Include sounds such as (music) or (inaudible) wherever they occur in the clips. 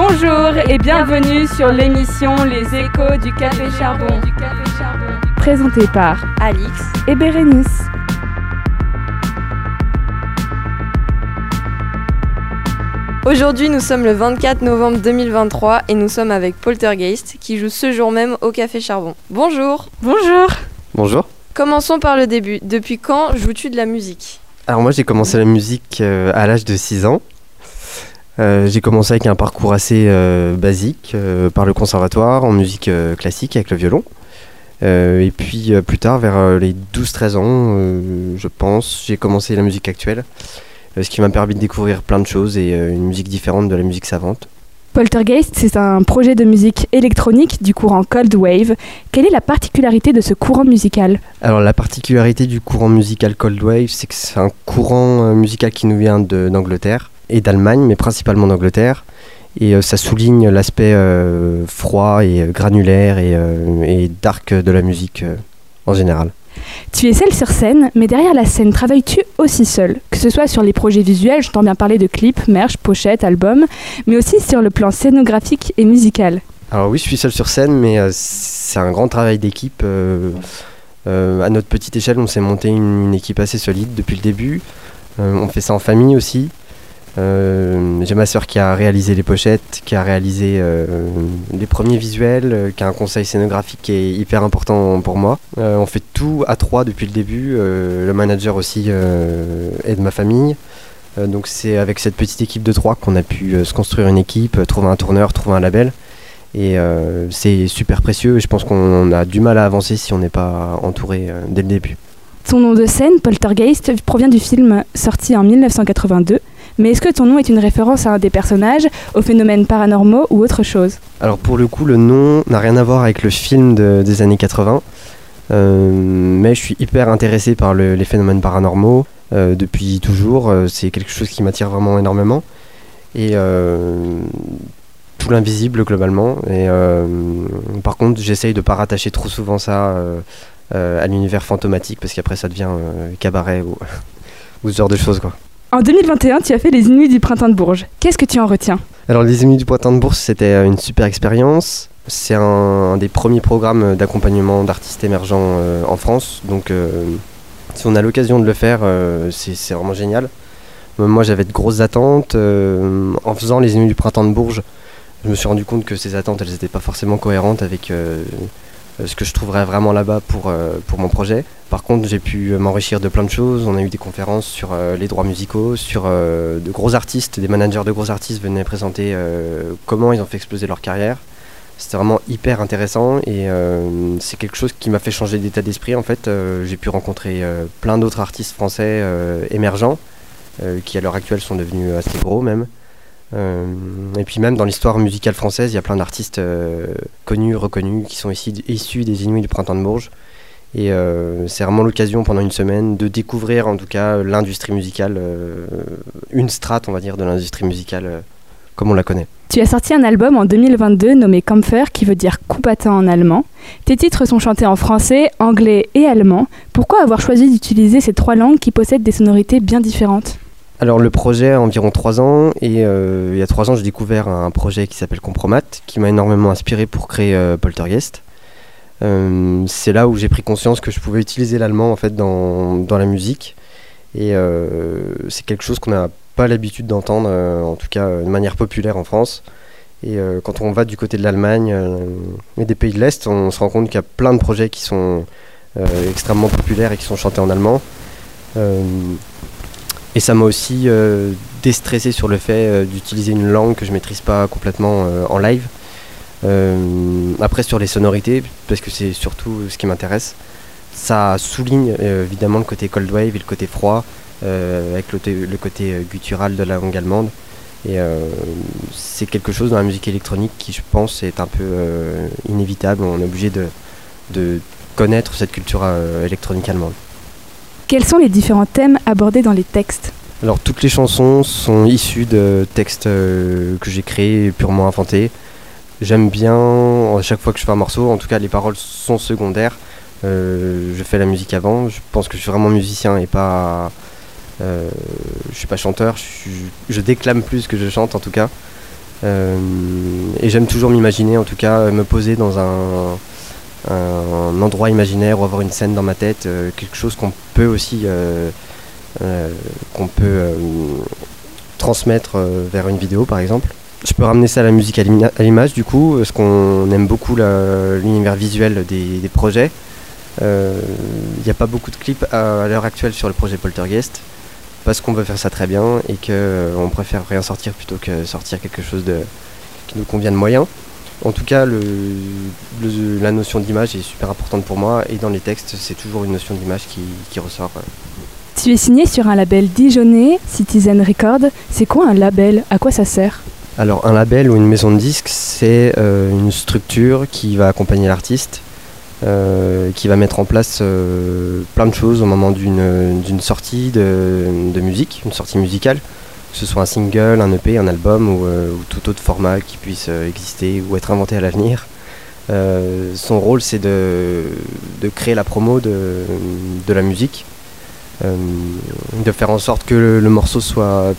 Bonjour et bienvenue sur l'émission Les Échos du Café Charbon. Présentée par Alix et Bérénice. Aujourd'hui, nous sommes le 24 novembre 2023 et nous sommes avec Poltergeist qui joue ce jour même au Café Charbon. Bonjour Bonjour Bonjour. Commençons par le début. Depuis quand joues-tu de la musique? Alors moi j'ai commencé la musique euh, à l'âge de 6 ans. Euh, j'ai commencé avec un parcours assez euh, basique euh, par le conservatoire en musique classique avec le violon. Et puis plus tard, vers les 12-13 ans, je pense, j'ai commencé la musique actuelle. ce qui m'a permis de découvrir plein de choses et une musique différente de la musique savante. Poltergeist, c'est un projet de musique électronique du courant Cold Wave. Quelle est la particularité de ce courant musical? Alors la particularité du courant musical Cold Wave, c'est que c'est un courant musical qui nous vient d'Angleterre et d'Allemagne, mais principalement d'Angleterre. Et euh, ça souligne l'aspect euh, froid et euh, granulaire et, et dark de la musique en général. Tu es seule sur scène, mais derrière la scène, travailles-tu aussi seule Que ce soit sur les projets visuels, j'entends bien parler de clips, merch, pochettes, albums, mais aussi sur le plan scénographique et musical. Alors oui, je suis seul sur scène, mais euh, c'est un grand travail d'équipe. euh, euh, à notre petite échelle, on s'est monté une, une équipe assez solide depuis le début. On fait ça en famille aussi. Euh, J'ai ma sœur qui a réalisé les pochettes, qui a réalisé euh, les premiers visuels, euh, qui a un conseil scénographique qui est hyper important pour moi. On fait tout à trois depuis le début. le manager aussi est de ma famille. Donc c'est avec cette petite équipe de trois qu'on a pu se construire une équipe, trouver un tourneur, trouver un label. Et c'est super précieux je pense qu'on a du mal à avancer si on n'est pas entouré dès le début. Ton nom de scène, Poltergeist, provient du film sorti en 1982. Mais est-ce que ton nom est une référence à un des personnages, aux phénomènes paranormaux ou autre chose? Alors pour le coup, le nom n'a rien à voir avec le film de- des années 80, euh, mais je suis hyper intéressé par le- les phénomènes paranormaux euh, depuis toujours. Euh, c'est quelque chose qui m'attire vraiment énormément. Et tout l'invisible globalement. Et par contre, j'essaye de pas rattacher trop souvent ça à l'univers fantomatique parce qu'après ça devient cabaret ou, (laughs) ou ce genre de choses quoi. En 2021, tu as fait les Inuits du Printemps de Bourges. Qu'est-ce que tu en retiens? Alors les Amis du Poitin de Bourse, c'était euh, une super expérience. C'est un, des premiers programmes d'accompagnement d'artistes émergents euh, en France. Donc euh, si on a l'occasion de le faire, c'est vraiment génial. Moi j'avais de grosses attentes. en faisant les Amis du Printemps de Bourges, je me suis rendu compte que ces attentes, elles n'étaient pas forcément cohérentes avec ce que je trouverais vraiment là-bas pour, euh, pour mon projet. Par contre, j'ai pu euh, m'enrichir de plein de choses. On a eu des conférences sur euh, les droits musicaux, sur euh, de gros artistes, des managers de gros artistes venaient présenter euh, comment ils ont fait exploser leur carrière. C'était vraiment hyper intéressant et euh, c'est quelque chose qui m'a fait changer d'état d'esprit. En fait, Euh, j'ai pu rencontrer euh, plein d'autres artistes français euh, émergents euh, qui à l'heure actuelle sont devenus assez gros même. Euh, et puis même dans l'histoire musicale française, il y a plein d'artistes euh, connus, reconnus, qui sont ici, issus des Inuits du Printemps de Bourges. Et euh, c'est vraiment l'occasion pendant une semaine de découvrir en tout cas l'industrie musicale, une strate on va dire de l'industrie musicale comme on la connaît. Tu as sorti un album en 2022 nommé Kampfer qui veut dire coupatin en allemand. Tes titres sont chantés en français, anglais et allemand. Pourquoi avoir choisi d'utiliser ces trois langues qui possèdent des sonorités bien différentes? Alors le projet a environ 3 ans et euh, il y a 3 ans j'ai découvert un projet qui s'appelle Compromat qui m'a énormément inspiré pour créer euh, Poltergeist. Euh, c'est là où j'ai pris conscience que je pouvais utiliser l'allemand en fait dans, la musique. Et c'est quelque chose qu'on n'a pas l'habitude d'entendre en tout cas de manière populaire en France. Et quand on va du côté de l'Allemagne et des pays de l'Est on se rend compte qu'il y a plein de projets qui sont extrêmement populaires et qui sont chantés en allemand et ça m'a aussi euh, déstressé sur le fait euh, d'utiliser une langue que je maîtrise pas complètement euh, en live. Après sur les sonorités, parce que c'est surtout ce qui m'intéresse, ça souligne évidemment le côté cold wave et le côté froid, avec le, côté guttural de la langue allemande. Et c'est quelque chose dans la musique électronique qui, je pense, est un peu inévitable. On est obligé de, connaître cette culture électronique allemande. Quels sont les différents thèmes abordés dans les textes Alors toutes les chansons sont issues de textes euh, que j'ai créés purement inventés. J'aime bien, à chaque fois que je fais un morceau, en tout cas les paroles sont secondaires. Euh, je fais la musique avant, je pense que je suis vraiment musicien et pas... euh, je suis pas chanteur, je, déclame plus que je chante en tout cas. et j'aime toujours m'imaginer, en tout cas, me poser dans un, un, endroit imaginaire ou avoir une scène dans ma tête, quelque chose qu'on peut aussi qu'on peut transmettre vers une vidéo par exemple. Je peux ramener ça à la musique à l'image du coup, parce qu'on aime beaucoup l'univers visuel des, projets. Il euh, n'y a pas beaucoup de clips à, l'heure actuelle sur le projet Poltergeist, parce qu'on veut faire ça très bien et qu'on euh, préfère rien sortir plutôt que sortir quelque chose de, qui nous convienne moyen. En tout cas, le, la notion d'image est super importante pour moi et dans les textes, c'est toujours une notion d'image qui, qui ressort. Tu es signé sur un label dijonnais, Citizen Record. C'est quoi un label? À quoi ça sert? Alors un label ou une maison de disques, c'est euh, une structure qui va accompagner l'artiste, euh, qui va mettre en place euh, plein de choses au moment d'une sortie de, musique, une sortie musicale, que ce soit un single, un EP, un album ou, tout autre format qui puisse exister ou être inventé à l'avenir. son rôle c'est de, créer la promo de, la musique, de faire en sorte que le morceau soit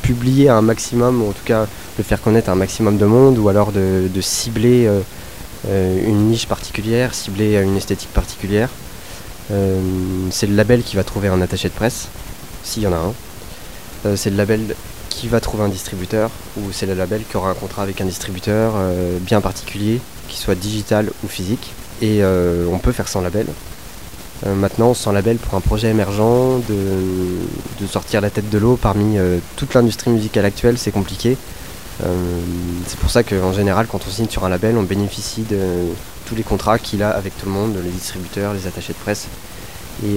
publié à un maximum, ou en tout cas de faire connaître un maximum de monde, ou alors de, cibler euh, euh, une niche particulière, cibler une esthétique particulière. Euh, c'est le label qui va trouver un attaché de presse, s'il y en a un. C'est le label qui va trouver un distributeur, ou c'est le label qui aura un contrat avec un distributeur bien particulier, qui soit digital ou physique. Et on peut faire sans label. Euh, maintenant, sans label pour un projet émergent, de, sortir la tête de l'eau parmi euh, toute l'industrie musicale actuelle, c'est compliqué. Euh, c'est pour ça qu'en général, quand on signe sur un label, on bénéficie de tous les contrats qu'il a avec tout le monde, les distributeurs, les attachés de presse. Et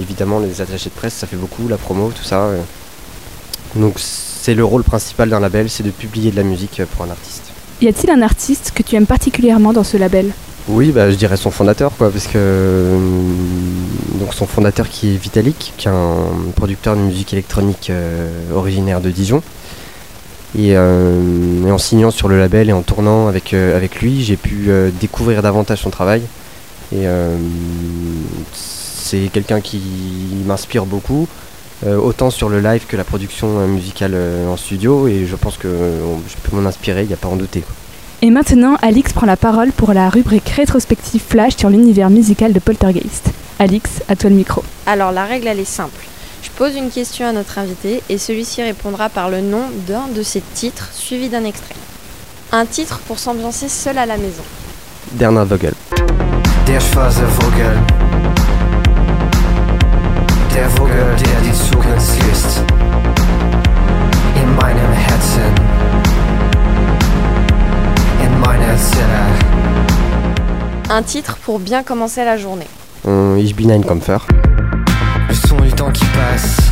évidemment, les attachés de presse, ça fait beaucoup, la promo, tout ça. Donc c'est le rôle principal d'un label, c'est de publier de la musique pour un artiste. Y a-t-il un artiste que tu aimes particulièrement dans ce label? Oui, bah, je dirais son fondateur, quoi, parce que euh, donc son fondateur qui est Vitalik, qui est un producteur de musique électronique euh, originaire de Dijon. Euh, et, en signant sur le label et en tournant avec, avec lui, j'ai pu découvrir davantage son travail. Et c'est quelqu'un qui m'inspire beaucoup, autant sur le live que la production musicale en studio. Et je pense que je peux m'en inspirer, il n'y a pas à en douter. Et maintenant, Alix prend la parole pour la rubrique rétrospective flash sur l'univers musical de Poltergeist. Alix, à toi le micro. Alors la règle elle est simple. Je pose une question à notre invité et celui-ci répondra par le nom d'un de ses titres suivi d'un extrait. Un titre pour s'ambiancer seul à la maison. Bernard Vogel. Der Vogel. Der Vogel, der die Zukunft ist. In meinem Herzen. Un titre pour bien commencer la journée. ich bin ein Kämpfer. Le son du temps qui passe,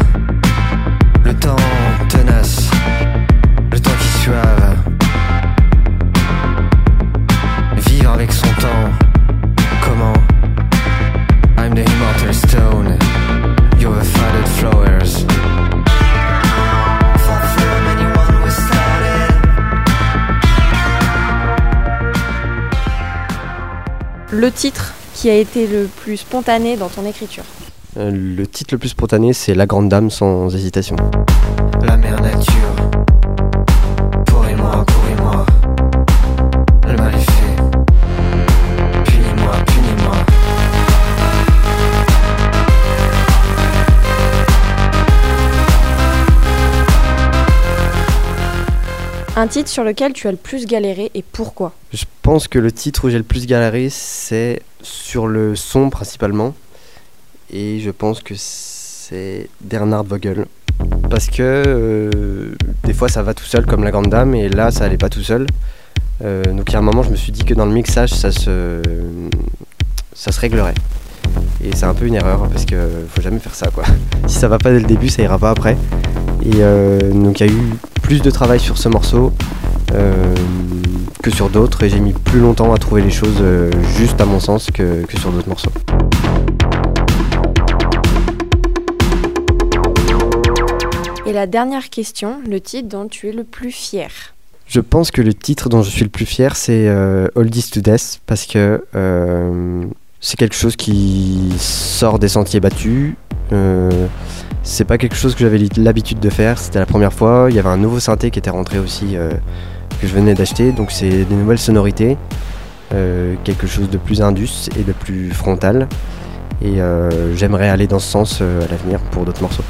le titre qui a été le plus spontané dans ton écriture euh, Le titre le plus spontané, c'est La Grande Dame sans hésitation. La mère nature. Un titre sur lequel tu as le plus galéré et pourquoi Je pense que le titre où j'ai le plus galéré, c'est sur le son principalement. Et je pense que c'est Bernard Vogel. Parce que euh, des fois ça va tout seul comme la grande dame et là ça allait pas tout seul. Euh, donc il y a un moment je me suis dit que dans le mixage ça se, ça se réglerait. Et c'est un peu une erreur parce que faut jamais faire ça quoi. (laughs) Si ça va pas dès le début ça ira pas après. Et euh, donc il y a eu plus de travail sur ce morceau euh, que sur d'autres et j'ai mis plus longtemps à trouver les choses euh, juste à mon sens que, que sur d'autres morceaux. Et la dernière question, le titre dont tu es le plus fier Je pense que le titre dont je suis le plus fier, c'est euh, Oldies to Death, parce que c'est quelque chose qui sort des sentiers battus. C'est pas quelque chose que j'avais l'habitude de faire, c'était la première fois. Il y avait un nouveau synthé qui était rentré aussi, euh, que je venais d'acheter, donc c'est des nouvelles sonorités, euh, quelque chose de plus indus et de plus frontal. Et euh, j'aimerais aller dans ce sens euh, à l'avenir pour d'autres morceaux.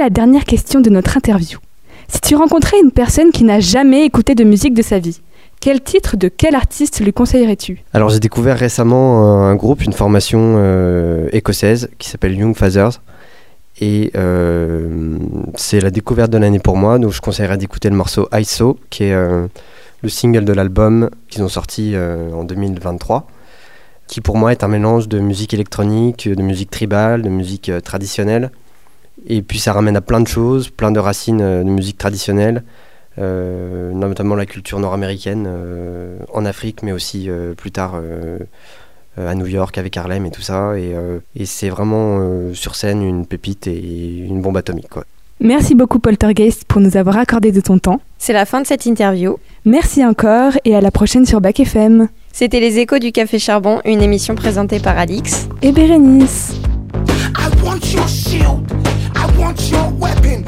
La dernière question de notre interview. Si tu rencontrais une personne qui n'a jamais écouté de musique de sa vie, quel titre de quel artiste lui conseillerais-tu? Alors j'ai découvert récemment un, groupe, une formation euh, écossaise qui s'appelle Young Fathers. Et euh, c'est la découverte de l'année pour moi, donc je conseillerais d'écouter le morceau ISO, qui est euh, le single de l'album qu'ils ont sorti en 2023, qui pour moi est un mélange de musique électronique, de musique tribale, de musique traditionnelle. Et puis ça ramène à plein de choses, plein de racines euh, de musique traditionnelle, euh, notamment la culture nord-américaine euh, en Afrique, mais aussi euh, plus tard à New York avec Harlem et tout ça. Et, euh, et c'est vraiment euh, sur scène une pépite et une bombe atomique. Quoi. Merci beaucoup Poltergeist pour nous avoir accordé de ton temps. C'est la fin de cette interview. Merci encore et à la prochaine sur Bac FM. C'était Les Échos du Café Charbon, une émission présentée par Alix. Et Bérénice. I want your shield. I want your weapon.